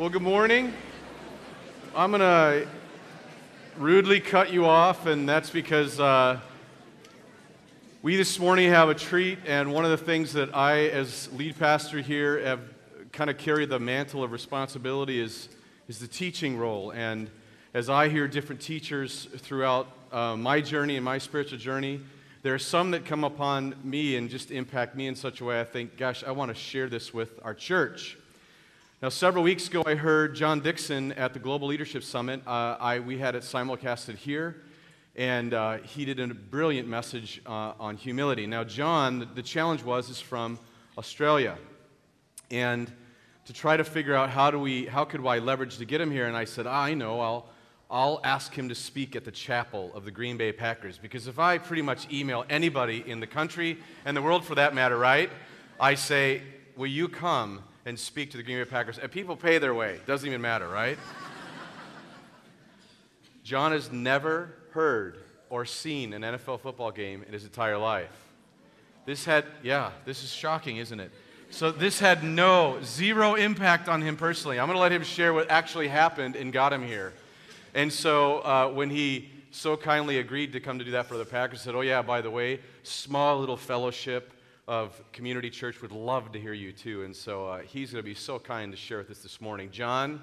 Well, good morning. I'm going to rudely cut you off, and that's because uh, we this morning have a treat, and one of the things that I, as lead pastor here, have kind of carried the mantle of responsibility is, is the teaching role. And as I hear different teachers throughout uh, my journey and my spiritual journey, there are some that come upon me and just impact me in such a way I think, gosh, I want to share this with our church. Now, several weeks ago, I heard John Dickson at the Global Leadership Summit. Uh, I, we had it simulcasted here, and uh, he did a brilliant message uh, on humility. Now, John, the, the challenge was, is from Australia. And to try to figure out how do we, how could I leverage to get him here, and I said, ah, I know, I'll, I'll ask him to speak at the chapel of the Green Bay Packers. Because if I pretty much email anybody in the country and the world for that matter, right, I say, Will you come and speak to the Green Bay Packers? And people pay their way. Doesn't even matter, right? John has never heard or seen an NFL football game in his entire life. This had, yeah, this is shocking, isn't it? So this had no, zero impact on him personally. I'm going to let him share what actually happened and got him here. And so uh, when he so kindly agreed to come to do that for the Packers, said, Oh, yeah, by the way, small little fellowship of Community Church would love to hear you too. And so uh, he's going to be so kind to share with us this morning. John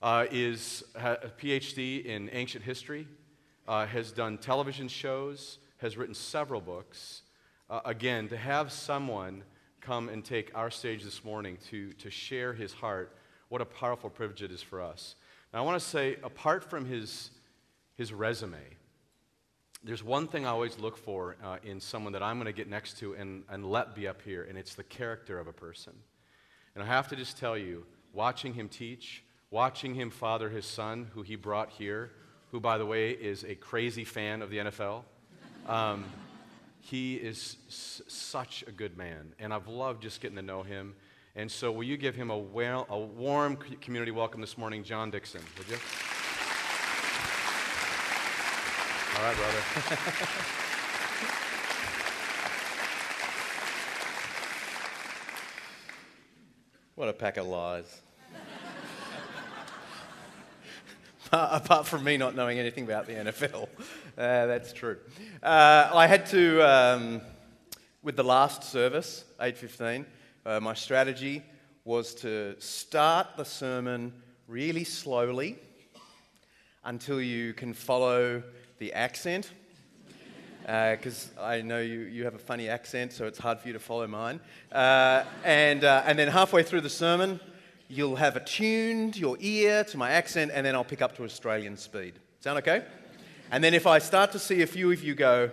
uh, is a PhD in ancient history, uh, has done television shows, has written several books. Uh, again, to have someone come and take our stage this morning to, to share his heart, what a powerful privilege it is for us. Now, I want to say, apart from his, his resume, there's one thing I always look for uh, in someone that I'm going to get next to and, and let be up here, and it's the character of a person. And I have to just tell you, watching him teach, watching him father his son, who he brought here, who, by the way, is a crazy fan of the NFL, um, he is s- such a good man. And I've loved just getting to know him. And so, will you give him a, well, a warm community welcome this morning, John Dickson? Would you? All right, brother. what a pack of lies. Apart from me not knowing anything about the NFL, uh, that's true. Uh, I had to, um, with the last service, 8:15. Uh, my strategy was to start the sermon really slowly until you can follow the accent. Because uh, I know you, you have a funny accent, so it's hard for you to follow mine. Uh, and, uh, and then halfway through the sermon, you'll have attuned your ear to my accent, and then I'll pick up to Australian speed. Sound okay? And then if I start to see a few of you go,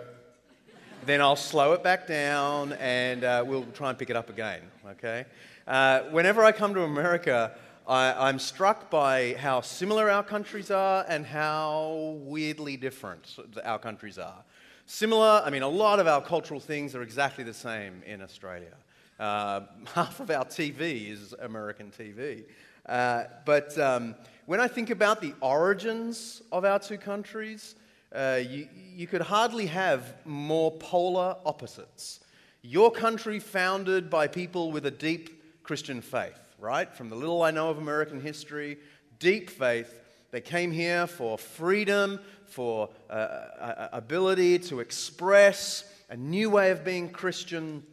then I'll slow it back down and uh, we'll try and pick it up again, okay? Uh, whenever I come to America, I, am struck by how similar our countries are and how weirdly different our countries are. Similar, I mean, a lot of our cultural things are exactly the same in Australia. Uh, half of our TV is American TV. Uh, but um, when I think about the origins of our two countries, uh, you, you could hardly have more polar opposites. Your country founded by people with a deep Christian faith, right? From the little I know of American history, deep faith. They came here for freedom, for uh, ability to express a new way of being Christian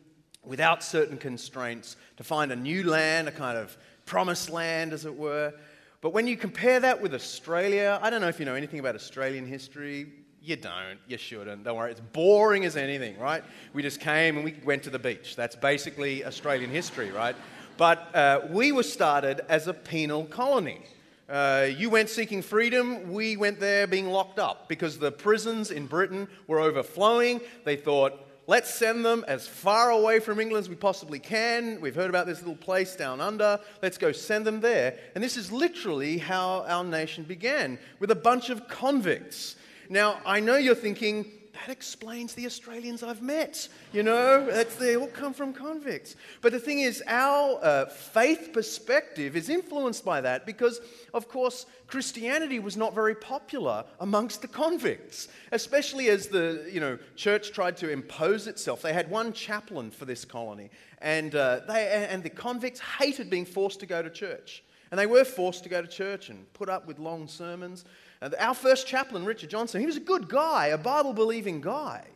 without certain constraints, to find a new land, a kind of promised land, as it were. But when you compare that with Australia, I don't know if you know anything about Australian history. You don't. You shouldn't. Don't worry. It's boring as anything, right? We just came and we went to the beach. That's basically Australian history, right? But uh, we were started as a penal colony. Uh, you went seeking freedom, we went there being locked up because the prisons in Britain were overflowing. They thought, Let's send them as far away from England as we possibly can. We've heard about this little place down under. Let's go send them there. And this is literally how our nation began with a bunch of convicts. Now, I know you're thinking, that explains the Australians I've met. You know, that's, they all come from convicts. But the thing is, our uh, faith perspective is influenced by that because, of course, Christianity was not very popular amongst the convicts, especially as the you know, church tried to impose itself. They had one chaplain for this colony, and, uh, they, and the convicts hated being forced to go to church. And they were forced to go to church and put up with long sermons. And our first chaplain, Richard Johnson, he was a good guy, a Bible believing guy.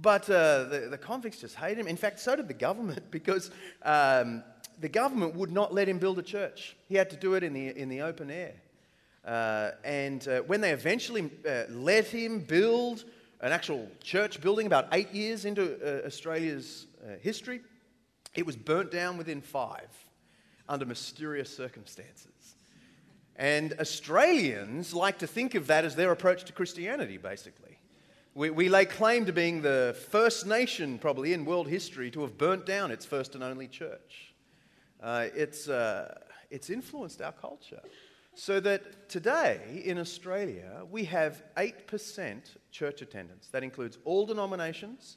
But uh, the, the, convicts just hated him. In fact, so did the government because um, the government would not let him build a church. He had to do it in the, in the open air. Uh, and uh, when they eventually uh, let him build an actual church building about eight years into uh, Australia's uh, history, it was burnt down within five under mysterious circumstances. And Australians like to think of that as their approach to Christianity, basically. We, we lay claim to being the first nation, probably in world history, to have burnt down its first and only church. Uh, it's, uh, it's influenced our culture. So that today in Australia, we have 8% church attendance. That includes all denominations,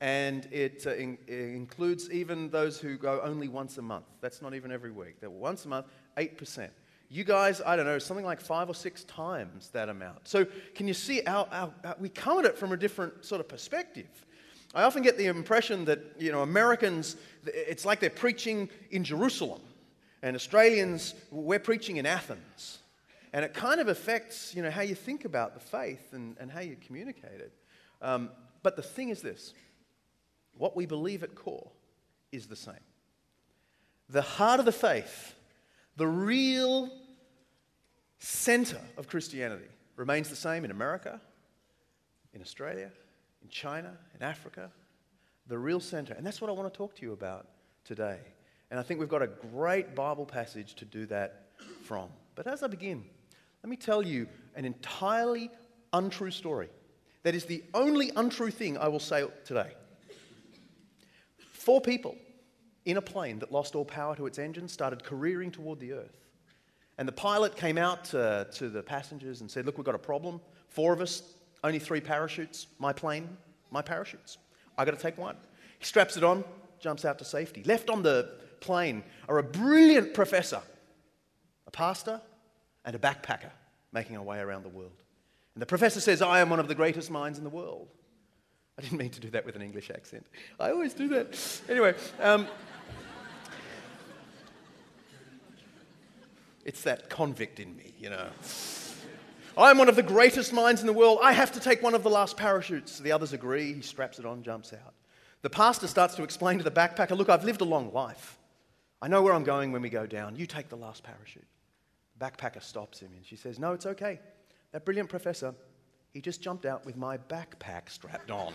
and it, uh, in, includes even those who go only once a month. That's not even every week. They're once a month, 8%. You guys, I don't know, something like five or six times that amount. So, can you see our, we come at it from a different sort of perspective? I often get the impression that, you know, Americans, it's like they're preaching in Jerusalem, and Australians, we're preaching in Athens. And it kind of affects, you know, how you think about the faith and, and how you communicate it. Um, but the thing is this what we believe at core is the same. The heart of the faith, the real center of Christianity, remains the same in America, in Australia, in China, in Africa. The real center. And that's what I want to talk to you about today. And I think we've got a great Bible passage to do that from. But as I begin, let me tell you an entirely untrue story. That is the only untrue thing I will say today. Four people in a plane that lost all power to its engine started careering toward the earth. And the pilot came out uh, to the passengers and said, Look, we've got a problem. Four of us, only three parachutes. My plane, my parachutes. I got to take one. He straps it on, jumps out to safety. Left on the plane are a brilliant professor, a pastor, and a backpacker making our way around the world. And the professor says, I am one of the greatest minds in the world. I didn't mean to do that with an English accent. I always do that. Anyway, um, it's that convict in me, you know. I'm one of the greatest minds in the world. I have to take one of the last parachutes. The others agree. He straps it on, jumps out. The pastor starts to explain to the backpacker Look, I've lived a long life. I know where I'm going when we go down. You take the last parachute. The backpacker stops him and she says, No, it's okay. That brilliant professor, he just jumped out with my backpack strapped on.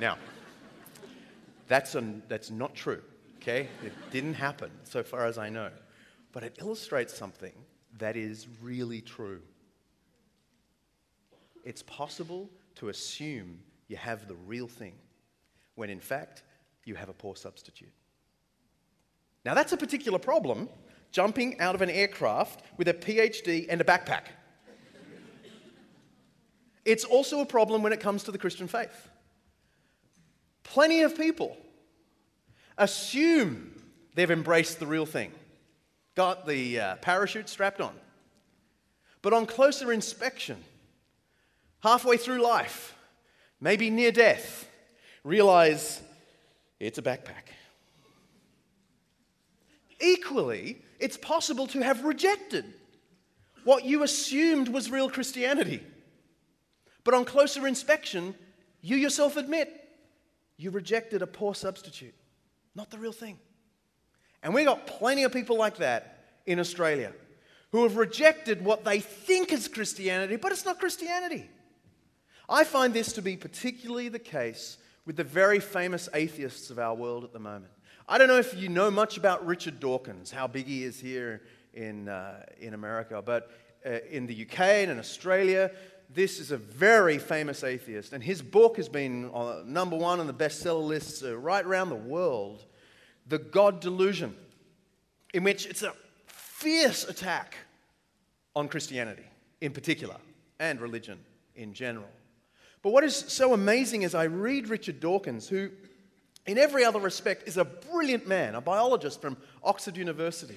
now, that's, a, that's not true, okay? It didn't happen, so far as I know. But it illustrates something that is really true. It's possible to assume you have the real thing when in fact you have a poor substitute. Now, that's a particular problem jumping out of an aircraft with a PhD and a backpack. It's also a problem when it comes to the Christian faith. Plenty of people assume they've embraced the real thing, got the uh, parachute strapped on. But on closer inspection, halfway through life, maybe near death, realize it's a backpack. Equally, it's possible to have rejected what you assumed was real Christianity. But on closer inspection, you yourself admit you rejected a poor substitute, not the real thing. And we've got plenty of people like that in Australia who have rejected what they think is Christianity, but it's not Christianity. I find this to be particularly the case with the very famous atheists of our world at the moment. I don't know if you know much about Richard Dawkins, how big he is here in, uh, in America, but uh, in the UK and in Australia, this is a very famous atheist, and his book has been uh, number one on the bestseller lists uh, right around the world The God Delusion, in which it's a fierce attack on Christianity in particular and religion in general. But what is so amazing is I read Richard Dawkins, who in every other respect, is a brilliant man, a biologist from Oxford University.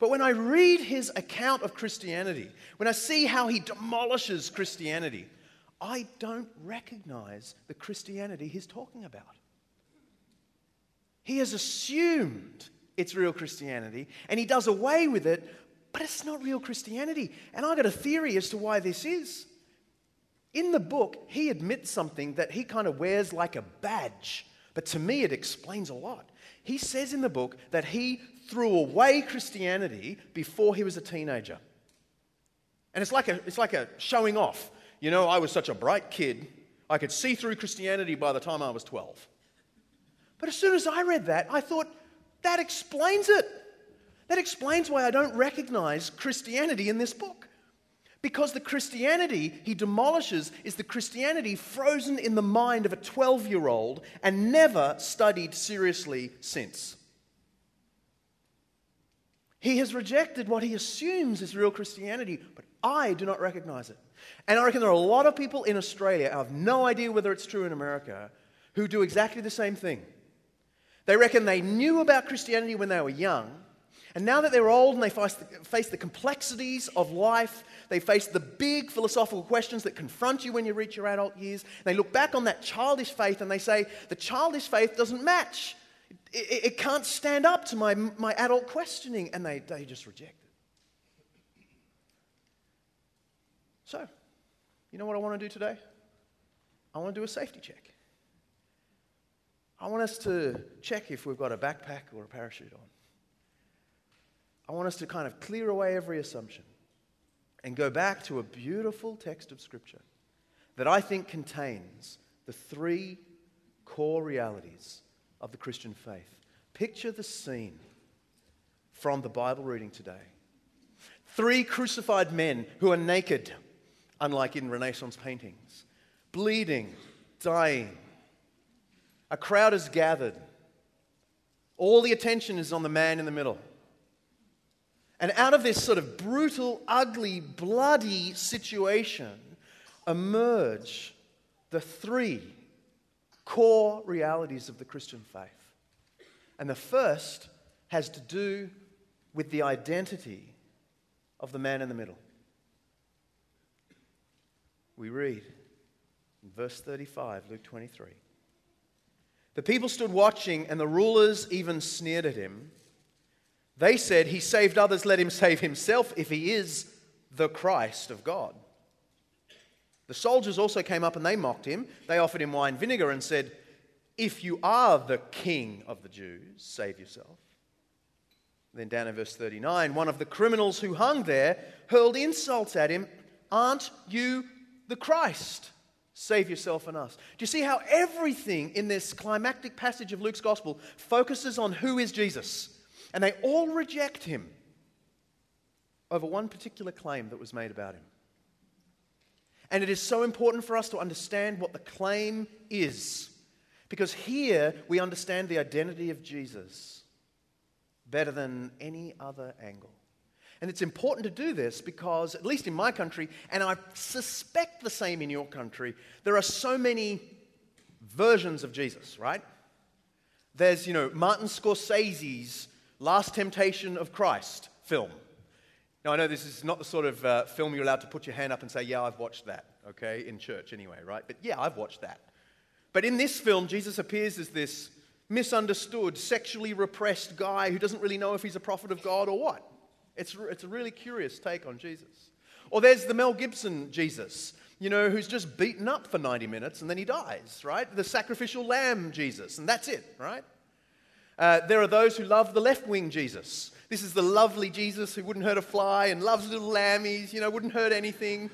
But when I read his account of Christianity, when I see how he demolishes Christianity, I don't recognize the Christianity he's talking about. He has assumed it's real Christianity and he does away with it, but it's not real Christianity. And I got a theory as to why this is. In the book, he admits something that he kind of wears like a badge, but to me, it explains a lot. He says in the book that he threw away Christianity before he was a teenager. And it's like a, it's like a showing off. You know, I was such a bright kid, I could see through Christianity by the time I was 12. But as soon as I read that, I thought, that explains it. That explains why I don't recognize Christianity in this book. Because the Christianity he demolishes is the Christianity frozen in the mind of a 12 year old and never studied seriously since. He has rejected what he assumes is real Christianity, but I do not recognize it. And I reckon there are a lot of people in Australia, I have no idea whether it's true in America, who do exactly the same thing. They reckon they knew about Christianity when they were young, and now that they're old and they face the, face the complexities of life, they face the big philosophical questions that confront you when you reach your adult years, they look back on that childish faith and they say, the childish faith doesn't match. It, it, it can't stand up to my, my adult questioning, and they, they just reject it. So, you know what I want to do today? I want to do a safety check. I want us to check if we've got a backpack or a parachute on. I want us to kind of clear away every assumption and go back to a beautiful text of Scripture that I think contains the three core realities of the Christian faith. Picture the scene from the Bible reading today. Three crucified men who are naked unlike in Renaissance paintings. Bleeding, dying. A crowd is gathered. All the attention is on the man in the middle. And out of this sort of brutal, ugly, bloody situation emerge the three core realities of the Christian faith. And the first has to do with the identity of the man in the middle we read in verse 35, Luke 23. The people stood watching, and the rulers even sneered at him. They said, He saved others, let him save himself if he is the Christ of God. The soldiers also came up and they mocked him. They offered him wine vinegar and said, If you are the king of the Jews, save yourself. Then down in verse 39, one of the criminals who hung there hurled insults at him. Aren't you the Christ. Save yourself and us. Do you see how everything in this climactic passage of Luke's gospel focuses on who is Jesus? And they all reject him over one particular claim that was made about him. And it is so important for us to understand what the claim is. Because here we understand the identity of Jesus better than any other angle. And it's important to do this because, at least in my country, and I suspect the same in your country, there are so many versions of Jesus, right? There's, you know, Martin Scorsese's Last Temptation of Christ film. Now, I know this is not the sort of uh, film you're allowed to put your hand up and say, Yeah, I've watched that, okay, in church anyway, right? But yeah, I've watched that. But in this film, Jesus appears as this misunderstood, sexually repressed guy who doesn't really know if he's a prophet of God or what. It's, it's a really curious take on Jesus. Or there's the Mel Gibson Jesus, you know, who's just beaten up for 90 minutes and then he dies, right? The sacrificial lamb Jesus, and that's it, right? Uh, there are those who love the left wing Jesus. This is the lovely Jesus who wouldn't hurt a fly and loves little lammies, you know, wouldn't hurt anything.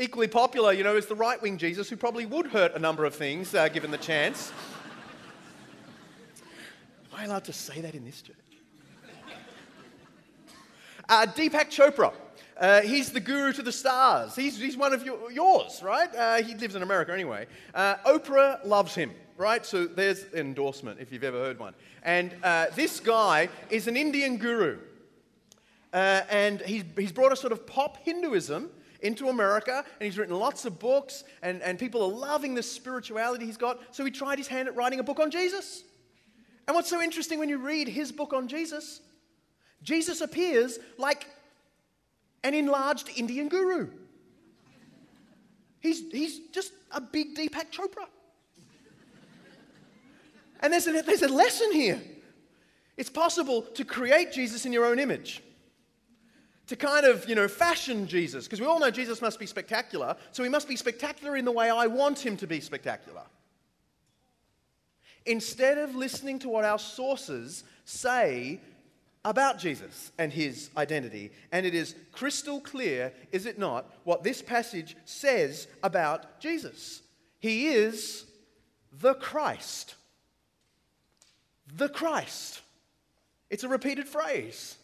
Equally popular, you know, is the right wing Jesus who probably would hurt a number of things uh, given the chance. Am I allowed to say that in this church? Uh, Deepak Chopra. Uh, he's the guru to the stars. He's, he's one of your, yours, right? Uh, he lives in America anyway. Uh, Oprah loves him, right? So there's an endorsement if you've ever heard one. And uh, this guy is an Indian guru. Uh, and he's, he's brought a sort of pop Hinduism into America, and he's written lots of books, and, and people are loving the spirituality he's got. So he tried his hand at writing a book on Jesus. And what's so interesting when you read his book on Jesus, Jesus appears like an enlarged Indian guru. He's, he's just a big Deepak Chopra. And there's a, there's a lesson here. It's possible to create Jesus in your own image. To kind of, you know, fashion Jesus. Because we all know Jesus must be spectacular. So he must be spectacular in the way I want him to be spectacular. Instead of listening to what our sources say about Jesus and his identity. And it is crystal clear, is it not, what this passage says about Jesus? He is the Christ. The Christ. It's a repeated phrase.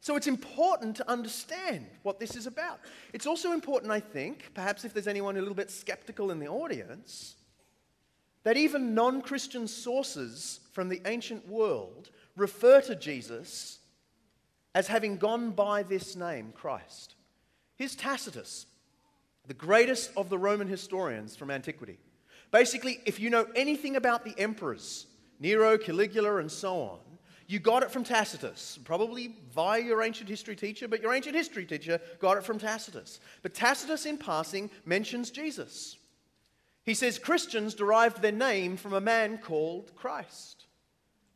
So it's important to understand what this is about. It's also important, I think, perhaps if there's anyone a little bit skeptical in the audience, that even non Christian sources from the ancient world refer to Jesus as having gone by this name, Christ. Here's Tacitus, the greatest of the Roman historians from antiquity. Basically, if you know anything about the emperors, Nero, Caligula, and so on, you got it from Tacitus, probably via your ancient history teacher, but your ancient history teacher got it from Tacitus. But Tacitus, in passing, mentions Jesus. He says Christians derived their name from a man called Christ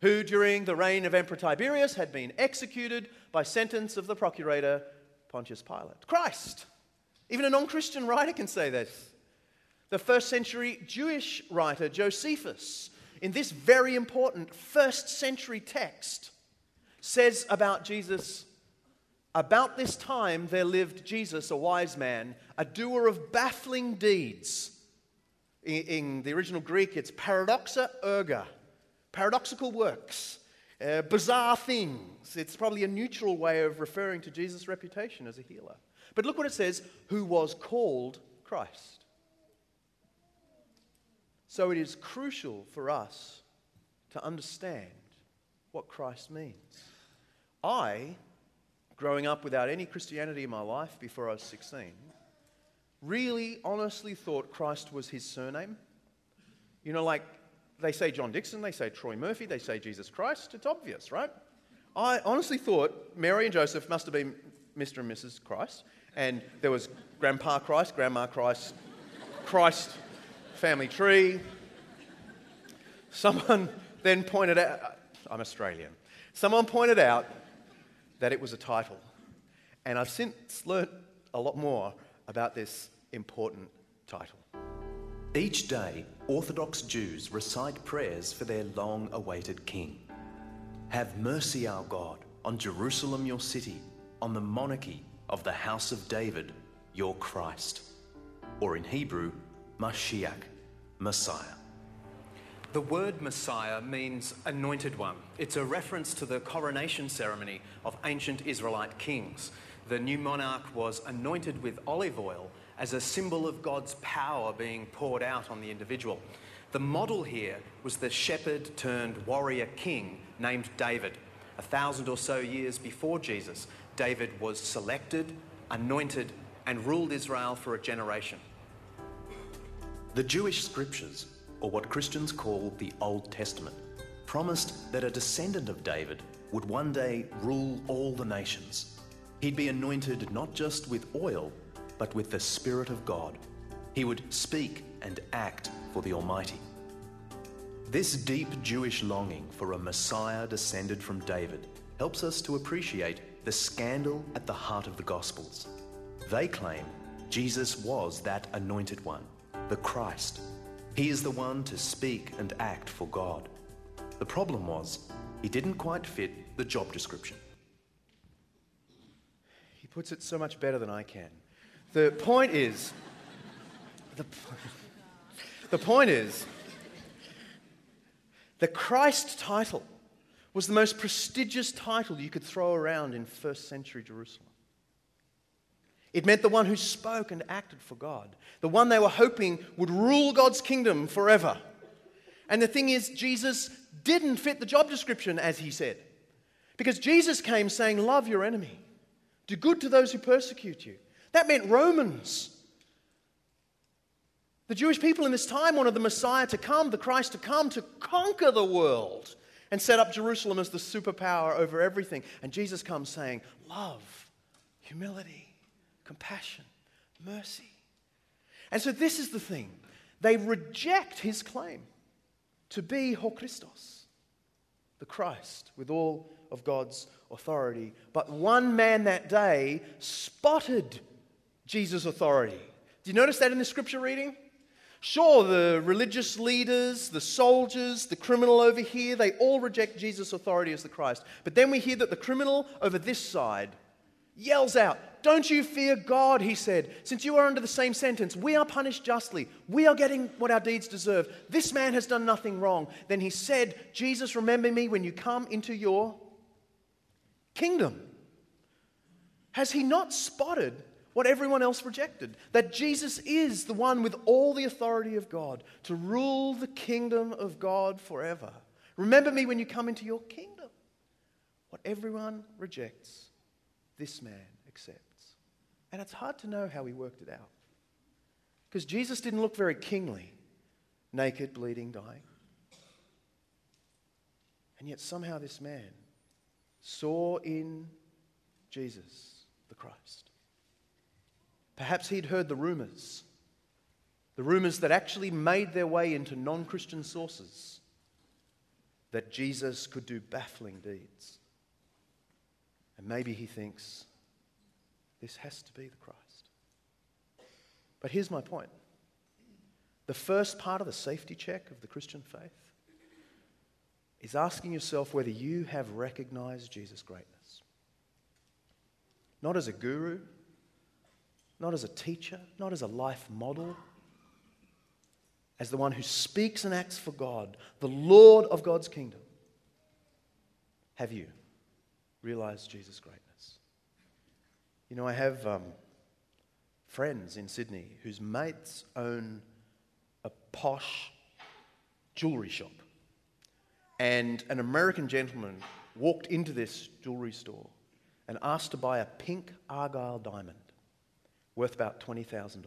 who during the reign of Emperor Tiberius had been executed by sentence of the procurator Pontius Pilate. Christ. Even a non Christian writer can say this. The first century Jewish writer Josephus, in this very important first century text, says about Jesus About this time there lived Jesus, a wise man, a doer of baffling deeds. In, in the original Greek, it's paradoxa erga paradoxical works, uh, bizarre things. It's probably a neutral way of referring to Jesus' reputation as a healer. But look what it says who was called Christ. So it is crucial for us to understand what Christ means. I, growing up without any Christianity in my life before I was 16, really honestly thought Christ was his surname. You know, like they say John Dickson, they say Troy Murphy, they say Jesus Christ. It's obvious, right? I honestly thought Mary and Joseph must have been Mr. and Mrs. Christ, and there was Grandpa Christ, Grandma Christ, Christ family tree. Someone then pointed out, I'm Australian, someone pointed out that it was a title. And I've since learnt a lot more about this important title. Each day, Orthodox Jews recite prayers for their long awaited king. Have mercy, our God, on Jerusalem, your city, on the monarchy of the house of David, your Christ. Or in Hebrew, Mashiach, Messiah. The word Messiah means anointed one. It's a reference to the coronation ceremony of ancient Israelite kings. The new monarch was anointed with olive oil as a symbol of God's power being poured out on the individual. The model here was the shepherd turned warrior king named David. A thousand or so years before Jesus, David was selected, anointed, and ruled Israel for a generation. The Jewish scriptures, or what Christians call the Old Testament, promised that a descendant of David would one day rule all the nations. He'd be anointed not just with oil, but with the Spirit of God. He would speak and act for the Almighty. This deep Jewish longing for a Messiah descended from David helps us to appreciate the scandal at the heart of the Gospels. They claim Jesus was that anointed one, the Christ. He is the one to speak and act for God. The problem was, he didn't quite fit the job description. He puts it so much better than I can. The point is, the, the point is, the Christ title was the most prestigious title you could throw around in first century Jerusalem. It meant the one who spoke and acted for God, the one they were hoping would rule God's kingdom forever. And the thing is, Jesus didn't fit the job description, as he said. Because Jesus came saying, Love your enemy, do good to those who persecute you, that meant Romans. The Jewish people in this time wanted the Messiah to come, the Christ to come, to conquer the world and set up Jerusalem as the superpower over everything. And Jesus comes saying, Love, humility, compassion, mercy. And so this is the thing they reject his claim. to be Ho Christos, the Christ, with all of God's authority. But one man that day spotted Jesus' authority. Do you notice that in the scripture reading? Sure, the religious leaders, the soldiers, the criminal over here, they all reject Jesus' authority as the Christ. But then we hear that the criminal over this side yells out, Don't you fear God, he said. Since you are under the same sentence, we are punished justly. We are getting what our deeds deserve. This man has done nothing wrong. Then he said, Jesus, remember me when you come into your kingdom. Has he not spotted what everyone else rejected. That Jesus is the one with all the authority of God to rule the kingdom of God forever. Remember me when you come into your kingdom. What everyone rejects, this man accepts. And it's hard to know how he worked it out. Because Jesus didn't look very kingly, naked, bleeding, dying. And yet somehow this man saw in Jesus the Christ. Perhaps he'd heard the rumors, the rumors that actually made their way into non Christian sources that Jesus could do baffling deeds. And maybe he thinks, this has to be the Christ. But here's my point the first part of the safety check of the Christian faith is asking yourself whether you have recognized Jesus' greatness. Not as a guru, not as a teacher, not as a life model, as the one who speaks and acts for God, the Lord of God's kingdom. Have you realized Jesus' greatness? You know, I have um, friends in Sydney whose mates own a posh jewelry shop. And an American gentleman walked into this jewelry store and asked to buy a pink Argyle diamond worth about $20,000.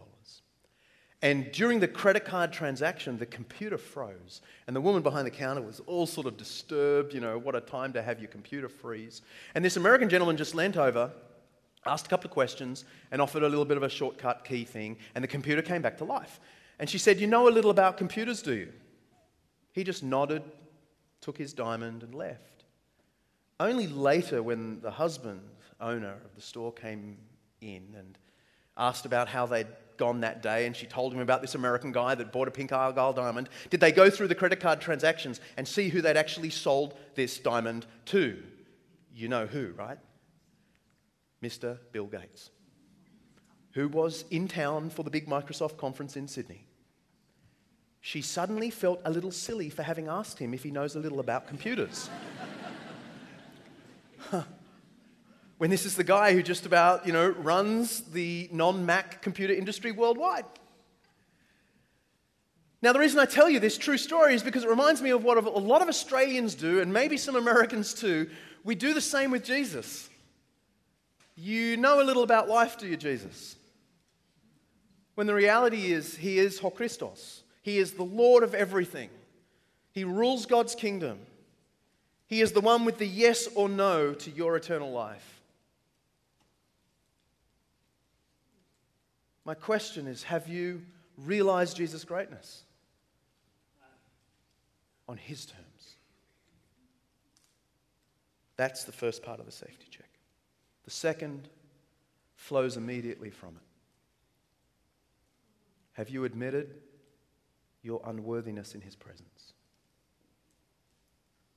And during the credit card transaction, the computer froze. And the woman behind the counter was all sort of disturbed. You know, what a time to have your computer freeze. And this American gentleman just leant over, asked a couple of questions, and offered a little bit of a shortcut key thing. And the computer came back to life. And she said, You know a little about computers, do you? He just nodded, took his diamond, and left. Only later, when the husband, owner of the store, came in and asked about how they'd gone that day, and she told him about this American guy that bought a pink Argyle diamond. Did they go through the credit card transactions and see who they'd actually sold this diamond to? You know who, right? Mr. Bill Gates, who was in town for the big Microsoft conference in Sydney. She suddenly felt a little silly for having asked him if he knows a little about computers. huh when this is the guy who just about, you know, runs the non Mac computer industry worldwide. Now, the reason I tell you this true story is because it reminds me of what a lot of Australians do, and maybe some Americans too. We do the same with Jesus. You know a little about life, do you, Jesus? When the reality is, He is Ho Christos. He is the Lord of everything. He rules God's kingdom. He is the one with the yes or no to your eternal life. My question is have you realized Jesus' greatness? On his terms. That's the first part of the safety check. The second flows immediately from it. Have you admitted your unworthiness in his presence?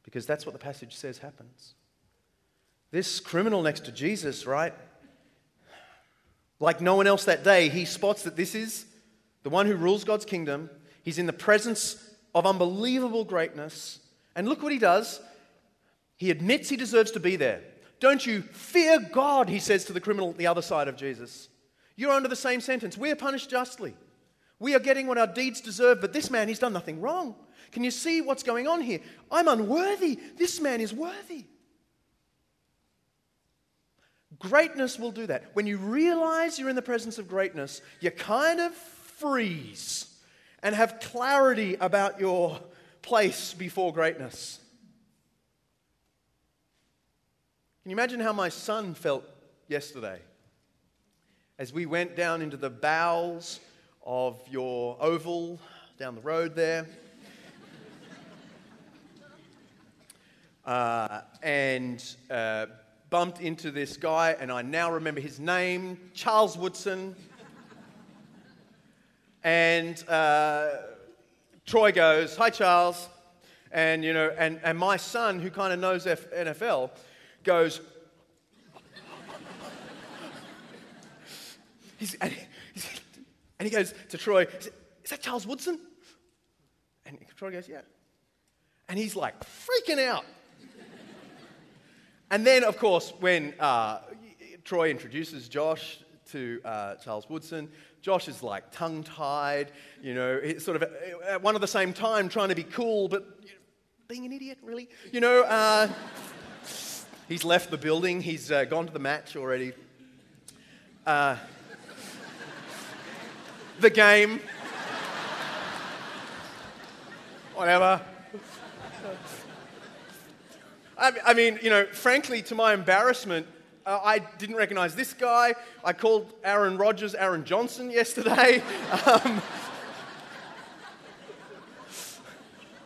Because that's what the passage says happens. This criminal next to Jesus, right? Like no one else that day, he spots that this is the one who rules God's kingdom. He's in the presence of unbelievable greatness. And look what he does. He admits he deserves to be there. Don't you fear God, he says to the criminal at the other side of Jesus. You're under the same sentence. We are punished justly. We are getting what our deeds deserve, but this man, he's done nothing wrong. Can you see what's going on here? I'm unworthy. This man is worthy. Greatness will do that. When you realize you're in the presence of greatness, you kind of freeze and have clarity about your place before greatness. Can you imagine how my son felt yesterday as we went down into the bowels of your oval down the road there? uh, and uh, bumped into this guy, and I now remember his name, Charles Woodson. and uh, Troy goes, "Hi, Charles," and you know, and, and my son, who kind of knows F- NFL, goes. And, he's, and he goes to Troy, Is that Charles Woodson? And Troy goes, Yeah. And he's like freaking out. And then, of course, when uh, Troy introduces Josh to uh, Charles Woodson, Josh is like tongue tied, you know, sort of at one at the same time trying to be cool, but being an idiot, really. You know, uh, he's left the building, he's uh, gone to the match already. Uh, the game. Whatever. I, mean, you know, frankly, to my embarrassment, uh, I didn't recognize this guy. I called Aaron Rodgers Aaron Johnson yesterday. Um,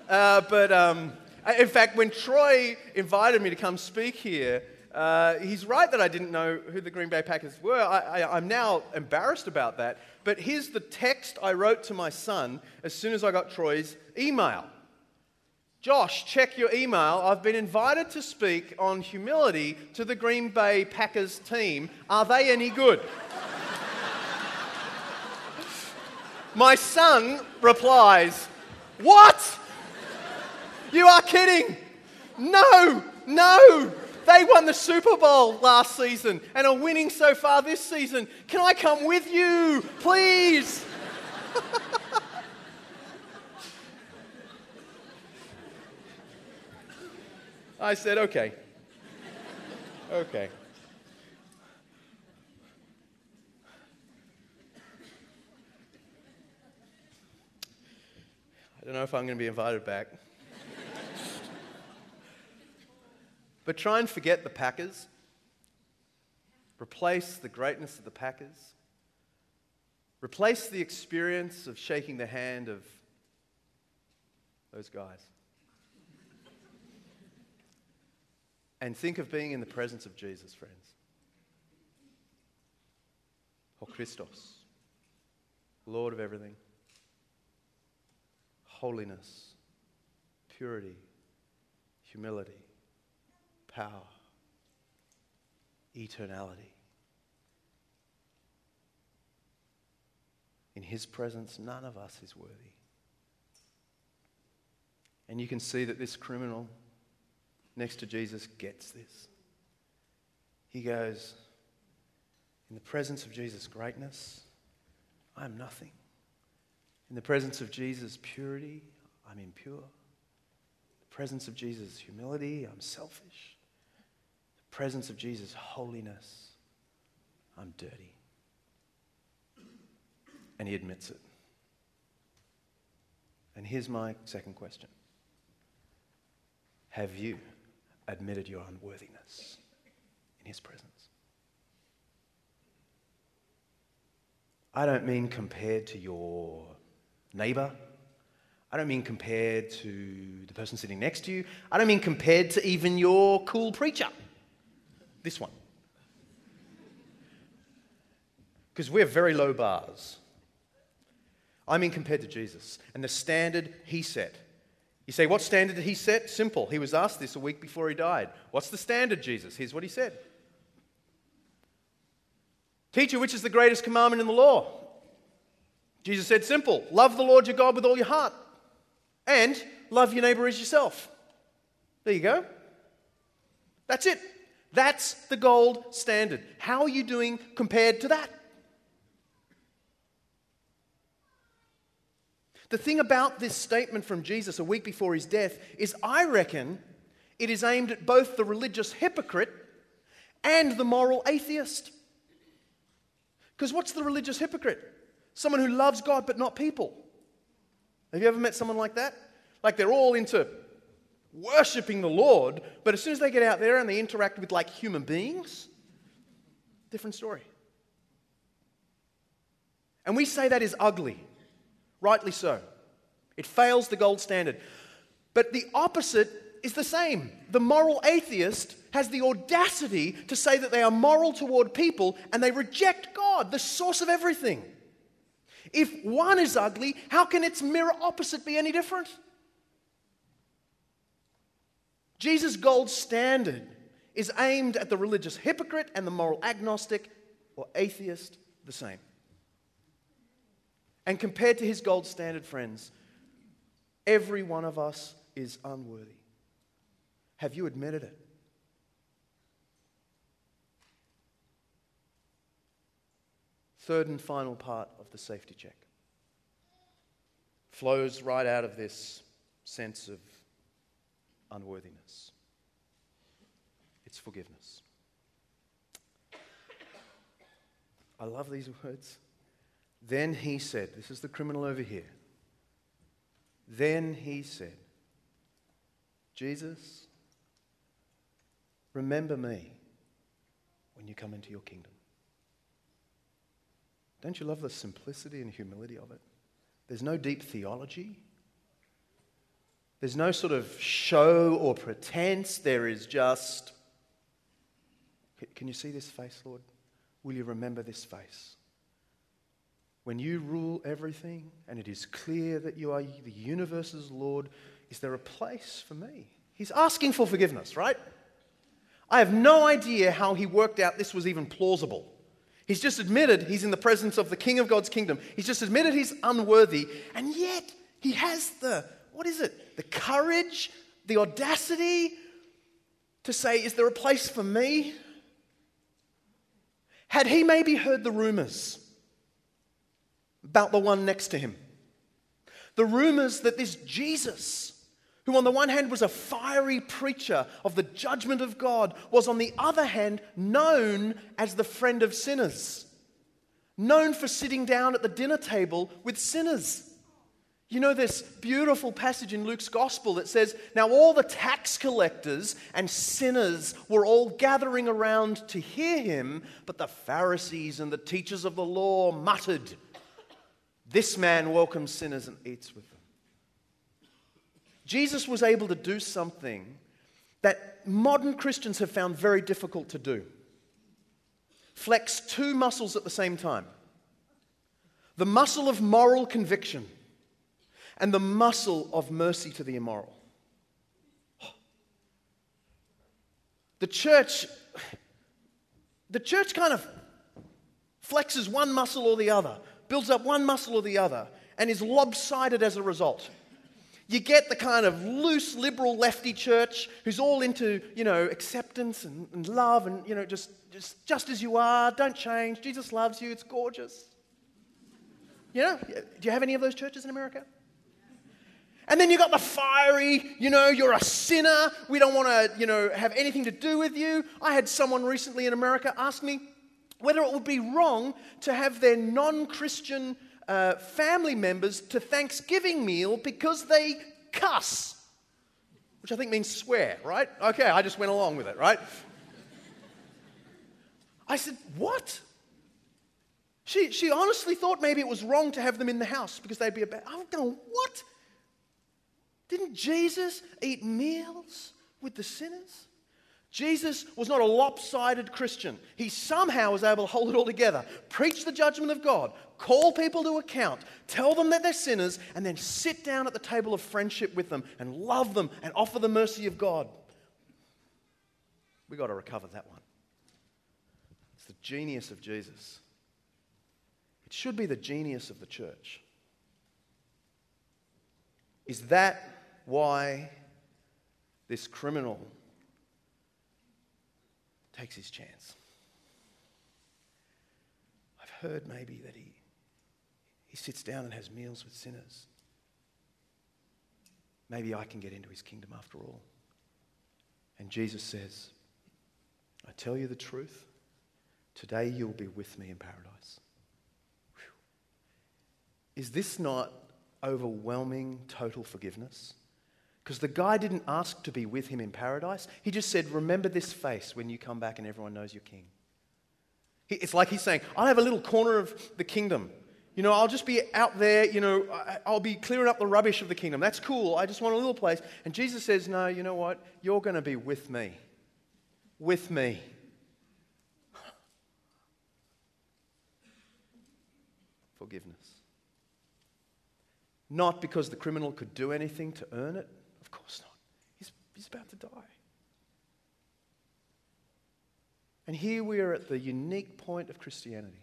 uh, but um, in fact, when Troy invited me to come speak here, uh, he's right that I didn't know who the Green Bay Packers were. I, I'm now embarrassed about that. But here's the text I wrote to my son as soon as I got Troy's email. Josh, check your email. I've been invited to speak on humility to the Green Bay Packers team. Are they any good? My son replies, What? You are kidding. No, no. They won the Super Bowl last season and are winning so far this season. Can I come with you, please? I said, okay. Okay. I don't know if I'm going to be invited back. but try and forget the Packers. Replace the greatness of the Packers. Replace the experience of shaking the hand of those guys. And think of being in the presence of Jesus, friends. O Christos, Lord of everything, holiness, purity, humility, power, eternality. In his presence, none of us is worthy. And you can see that this criminal next to Jesus gets this. He goes, In the presence of Jesus' greatness, I am nothing. In the presence of Jesus' purity, I'm impure. In the presence of Jesus' humility, I'm selfish. In the presence of Jesus' holiness, I'm dirty. And he admits it. And here's my second question Have you? Admitted your unworthiness in his presence. I don't mean compared to your neighbor. I don't mean compared to the person sitting next to you. I don't mean compared to even your cool preacher. This one. Because we're very low bars. I mean compared to Jesus and the standard he set you say, what standard did he set? Simple. He was asked this a week before he died. What's the standard, Jesus? Here's what he said Teacher, which is the greatest commandment in the law? Jesus said, Simple. Love the Lord your God with all your heart and love your neighbor as yourself. There you go. That's it. That's the gold standard. How are you doing compared to that? The thing about this statement from Jesus a week before his death is, I reckon, it is aimed at both the religious hypocrite and the moral atheist. Because what's the religious hypocrite? Someone who loves God but not people. Have you ever met someone like that? Like they're all into worshiping the Lord, but as soon as they get out there and they interact with like human beings, different story. And we say that is ugly. Rightly so. It fails the gold standard. But the opposite is the same. The moral atheist has the audacity to say that they are moral toward people and they reject God, the source of everything. If one is ugly, how can its mirror opposite be any different? Jesus' gold standard is aimed at the religious hypocrite and the moral agnostic or atheist the same. And compared to his gold standard, friends, every one of us is unworthy. Have you admitted it? Third and final part of the safety check flows right out of this sense of unworthiness. It's forgiveness. I love these words. Then he said, This is the criminal over here. Then he said, Jesus, remember me when you come into your kingdom. Don't you love the simplicity and humility of it? There's no deep theology. There's no sort of show or pretense. There is just, can you see this face, Lord? Will you remember this face? When you rule everything and it is clear that you are the universe's Lord, is there a place for me? He's asking for forgiveness, right? I have no idea how he worked out this was even plausible. He's just admitted he's in the presence of the King of God's kingdom. He's just admitted he's unworthy, and yet he has the, what is it? The courage, the audacity to say, Is there a place for me? Had he maybe heard the rumors about the one next to him? The rumors that this Jesus, who on the one hand was a fiery preacher of the judgment of God, was on the other hand known as the friend of sinners, known for sitting down at the dinner table with sinners. You know, this beautiful passage in Luke's gospel that says, Now all the tax collectors and sinners were all gathering around to hear him, but the Pharisees and the teachers of the law muttered, This man welcomes sinners and eats with them. Jesus was able to do something that modern Christians have found very difficult to do flex two muscles at the same time the muscle of moral conviction and the muscle of mercy to the immoral. The church, the church kind of flexes one muscle or the other, builds up one muscle or the other, and is lopsided as a result. You get the kind of loose liberal lefty church who's all into, you know, acceptance and, and love and, you know, just, just, just as you are, don't change. Jesus loves you, it's gorgeous. You know, do you have any of those churches in America? And then you got the fiery, you know, you're a sinner. We don't want to, you know, have anything to do with you. I had someone recently in America ask me whether it would be wrong to have their non Christian uh, family members to Thanksgiving meal because they cuss, which I think means swear, right? Okay, I just went along with it, right? I said, What? She, she honestly thought maybe it was wrong to have them in the house because they'd be a bad. I'm going, What? Didn't Jesus eat meals with the sinners? Jesus was not a lopsided Christian. He somehow was able to hold it all together, preach the judgment of God, call people to account, tell them that they're sinners, and then sit down at the table of friendship with them and love them and offer the mercy of God. We've got to recover that one. It's the genius of Jesus. It should be the genius of the church. Is that why this criminal takes his chance. I've heard maybe that he, he sits down and has meals with sinners. Maybe I can get into his kingdom after all. And Jesus says, I tell you the truth, today you'll be with me in paradise. Whew. Is this not overwhelming total forgiveness? Because the guy didn't ask to be with him in paradise. He just said, Remember this face when you come back and everyone knows you're king. It's like he's saying, I'll have a little corner of the kingdom You know, I'll just be out there, you know, I'll be clearing up the rubbish of the kingdom. That's cool. I just want a little place. And Jesus says, No, you know what? You're going to be with me. With me. Forgiveness. Not because the criminal could do anything to earn it. Of course not. He's, he's about to die. And here we are at the unique point of Christianity.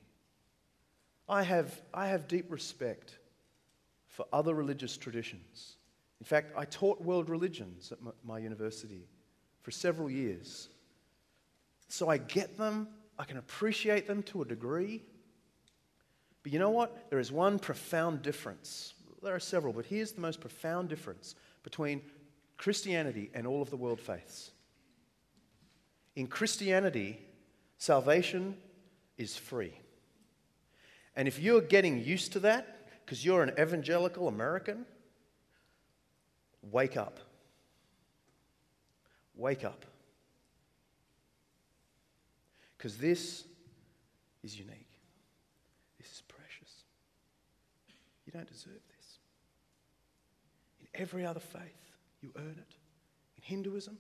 I have, I have deep respect for other religious traditions. In fact, I taught world religions at my, my university for several years. So I get them, I can appreciate them to a degree. But you know what? There is one profound difference. There are several, but here's the most profound difference between Christianity and all of the world faiths. In Christianity, salvation is free. And if you're getting used to that because you're an evangelical American, wake up. Wake up. Because this is unique. This is precious. You don't deserve this. Every other faith, you earn it. In Hinduism,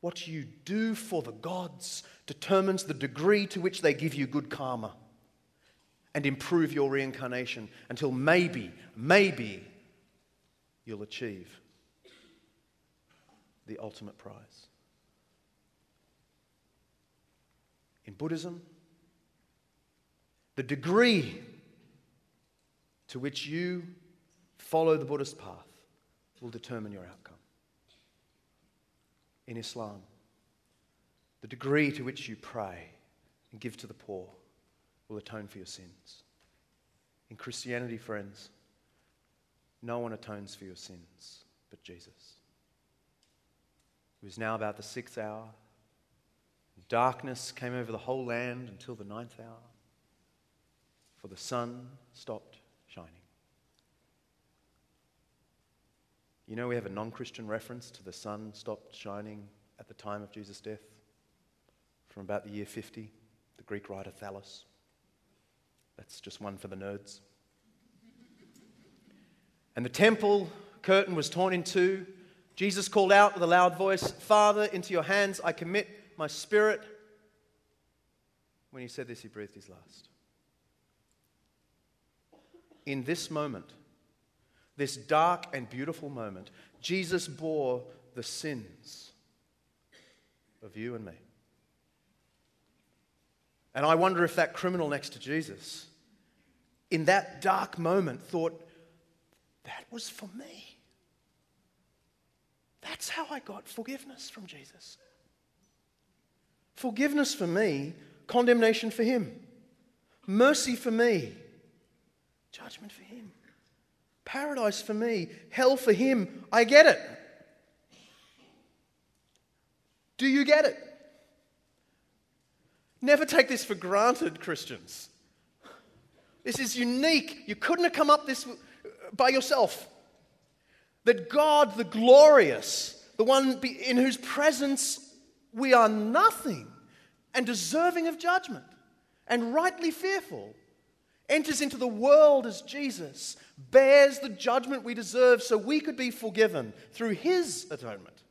what you do for the gods determines the degree to which they give you good karma and improve your reincarnation until maybe, maybe you'll achieve the ultimate prize. In Buddhism, the degree to which you follow the Buddhist path will determine your outcome. In Islam, the degree to which you pray and give to the poor will atone for your sins. In Christianity, friends, no one atones for your sins but Jesus. It was now about the sixth hour. Darkness came over the whole land until the ninth hour, for the sun stopped shining. You know, we have a non Christian reference to the sun stopped shining at the time of Jesus' death from about the year 50, the Greek writer Thallus. That's just one for the nerds. And the temple curtain was torn in two. Jesus called out with a loud voice, Father, into your hands I commit my spirit. When he said this, he breathed his last. In this moment, this dark and beautiful moment, Jesus bore the sins of you and me. And I wonder if that criminal next to Jesus, in that dark moment, thought, that was for me. That's how I got forgiveness from Jesus. Forgiveness for me, condemnation for him. Mercy for me, judgment for him. Paradise for me, hell for him. I get it. Do you get it? Never take this for granted, Christians. This is unique. You couldn't have come up this by yourself. That God, the glorious, the one in whose presence we are nothing and deserving of judgment and rightly fearful, enters into the world as Jesus, bears the judgment we deserve so we could be forgiven through his atonement.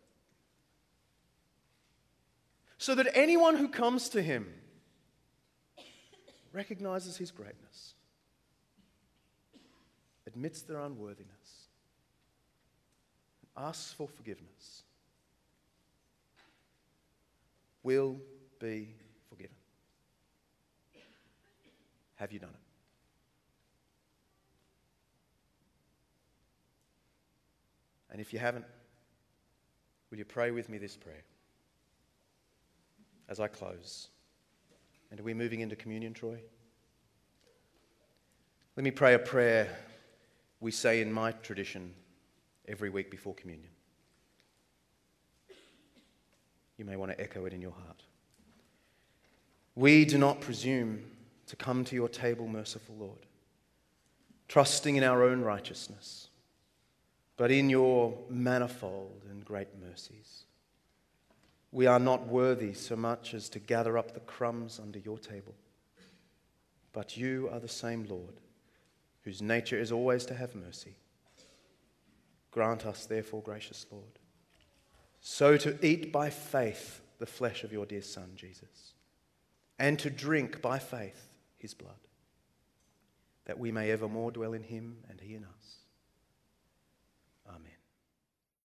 So that anyone who comes to him recognizes his greatness, admits their unworthiness, and asks for forgiveness, will be forgiven. Have you done it? And if you haven't, will you pray with me this prayer as I close? And are we moving into communion, Troy? Let me pray a prayer we say in my tradition every week before communion. You may want to echo it in your heart. We do not presume to come to your table, merciful Lord, trusting in our own righteousness, but in your manifold and great mercies. We are not worthy so much as to gather up the crumbs under your table. But you are the same Lord, whose nature is always to have mercy. Grant us, therefore, gracious Lord, so to eat by faith the flesh of your dear Son, Jesus, and to drink by faith his blood, that we may evermore dwell in him and he in us